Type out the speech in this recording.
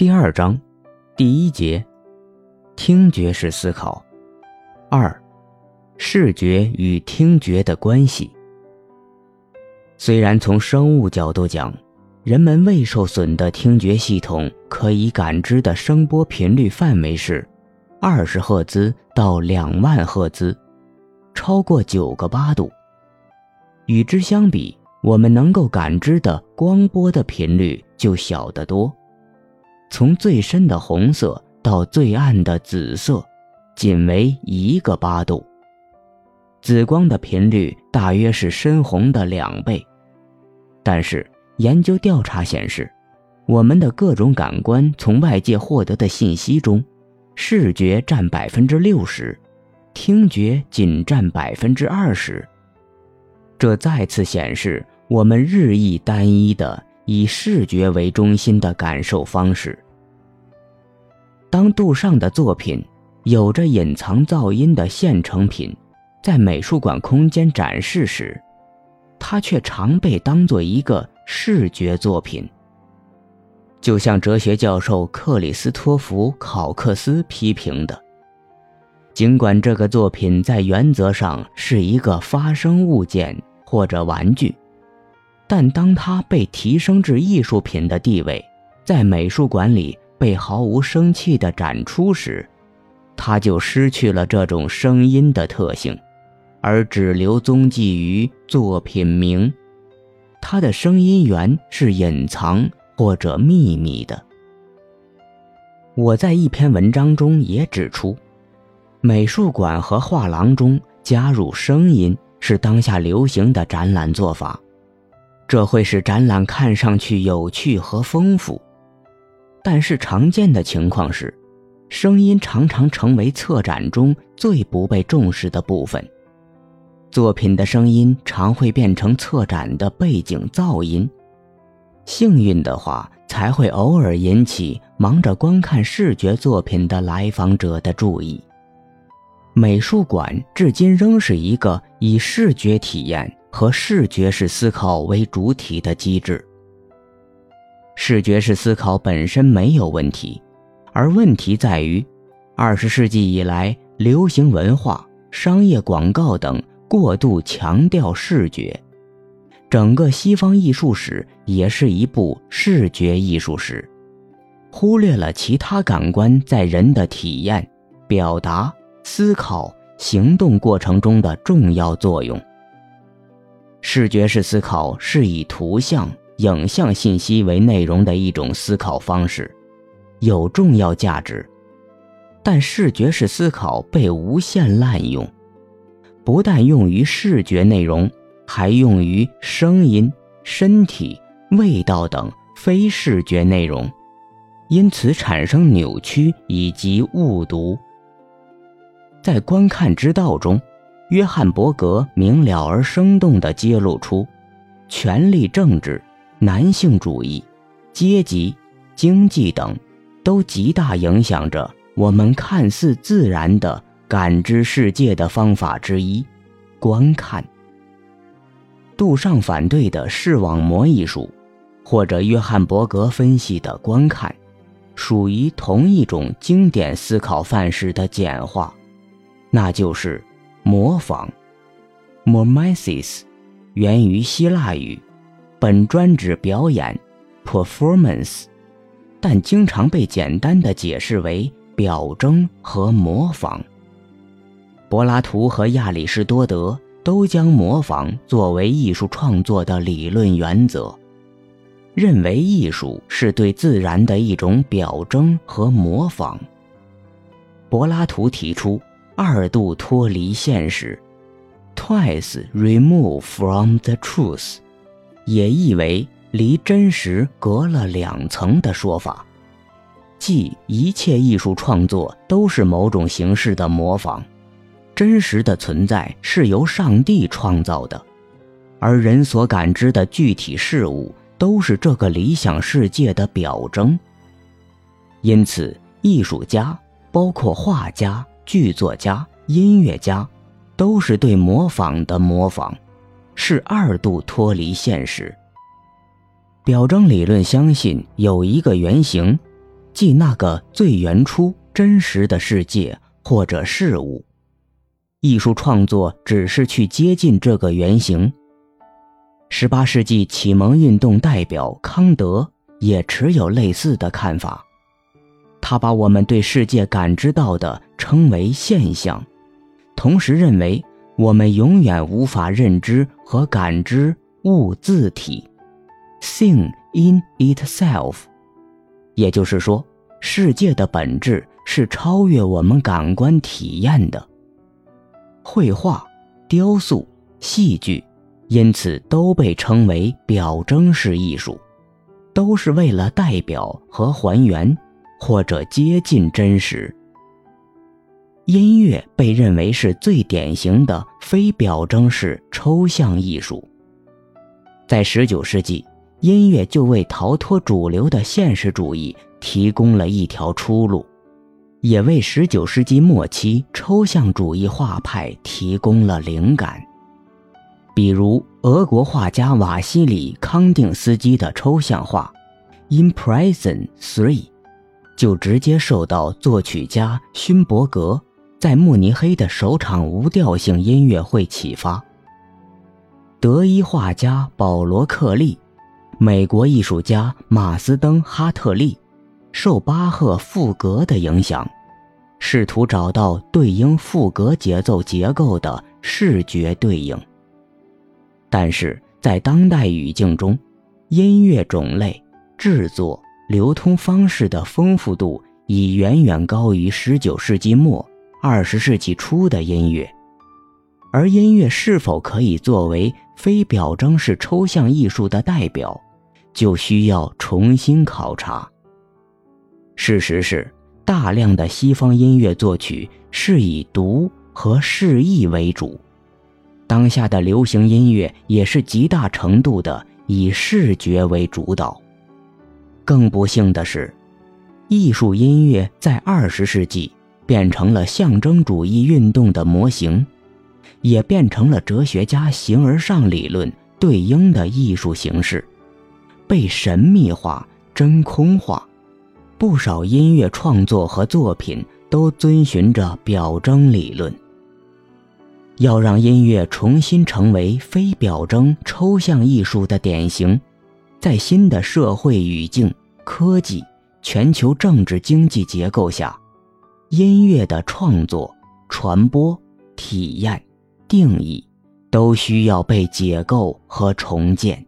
第二章，第一节，听觉式思考。二，视觉与听觉的关系。虽然从生物角度讲，人们未受损的听觉系统可以感知的声波频率范围是二十赫兹到两万赫兹，超过九个八度。与之相比，我们能够感知的光波的频率就小得多。从最深的红色到最暗的紫色，仅为一个八度。紫光的频率大约是深红的两倍。但是研究调查显示，我们的各种感官从外界获得的信息中，视觉占百分之六十，听觉仅占百分之二十。这再次显示我们日益单一的。以视觉为中心的感受方式。当杜尚的作品有着隐藏噪音的现成品在美术馆空间展示时，它却常被当作一个视觉作品。就像哲学教授克里斯托弗·考克斯批评的：“尽管这个作品在原则上是一个发声物件或者玩具。”但当它被提升至艺术品的地位，在美术馆里被毫无生气地展出时，它就失去了这种声音的特性，而只留踪迹于作品名。它的声音源是隐藏或者秘密的。我在一篇文章中也指出，美术馆和画廊中加入声音是当下流行的展览做法。这会使展览看上去有趣和丰富，但是常见的情况是，声音常常成为策展中最不被重视的部分。作品的声音常会变成策展的背景噪音，幸运的话才会偶尔引起忙着观看视觉作品的来访者的注意。美术馆至今仍是一个以视觉体验。和视觉式思考为主体的机制。视觉式思考本身没有问题，而问题在于，二十世纪以来，流行文化、商业广告等过度强调视觉。整个西方艺术史也是一部视觉艺术史，忽略了其他感官在人的体验、表达、思考、行动过程中的重要作用。视觉式思考是以图像、影像信息为内容的一种思考方式，有重要价值。但视觉式思考被无限滥用，不但用于视觉内容，还用于声音、身体、味道等非视觉内容，因此产生扭曲以及误读。在观看之道中。约翰伯格明了而生动地揭露出，权力、政治、男性主义、阶级、经济等，都极大影响着我们看似自然的感知世界的方法之一——观看。杜尚反对的视网膜艺术，或者约翰伯格分析的观看，属于同一种经典思考范式的简化，那就是。模仿 m o m i s i s 源于希腊语，本专指表演 （performance），但经常被简单的解释为表征和模仿。柏拉图和亚里士多德都将模仿作为艺术创作的理论原则，认为艺术是对自然的一种表征和模仿。柏拉图提出。二度脱离现实，twice remove from the truth，也意为离真实隔了两层的说法，即一切艺术创作都是某种形式的模仿，真实的存在是由上帝创造的，而人所感知的具体事物都是这个理想世界的表征。因此，艺术家包括画家。剧作家、音乐家，都是对模仿的模仿，是二度脱离现实。表征理论相信有一个原型，即那个最原初、真实的世界或者事物。艺术创作只是去接近这个原型。十八世纪启蒙运动代表康德也持有类似的看法，他把我们对世界感知到的称为现象，同时认为我们永远无法认知和感知物自体 （thing in itself）。也就是说，世界的本质是超越我们感官体验的。绘画、雕塑、戏剧，因此都被称为表征式艺术，都是为了代表和还原，或者接近真实。音乐被认为是最典型的非表征式抽象艺术。在19世纪，音乐就为逃脱主流的现实主义提供了一条出路。也为19世纪末期抽象主义画派提供了灵感，比如俄国画家瓦西里·康定斯基的抽象画《Impression Three》，就直接受到作曲家勋伯格在慕尼黑的首场无调性音乐会启发。德裔画家保罗·克利，美国艺术家马斯登·哈特利。受巴赫赋格的影响，试图找到对应赋格节奏结构的视觉对应。但是在当代语境中，音乐种类、制作、流通方式的丰富度已远远高于19世纪末、20世纪初的音乐，而音乐是否可以作为非表征式抽象艺术的代表，就需要重新考察。事实是，大量的西方音乐作曲是以读和示意为主，当下的流行音乐也是极大程度的以视觉为主导。更不幸的是，艺术音乐在二十世纪变成了象征主义运动的模型，也变成了哲学家形而上理论对应的艺术形式，被神秘化、真空化。不少音乐创作和作品都遵循着表征理论。要让音乐重新成为非表征抽象艺术的典型，在新的社会语境、科技、全球政治经济结构下，音乐的创作、传播、体验、定义，都需要被解构和重建。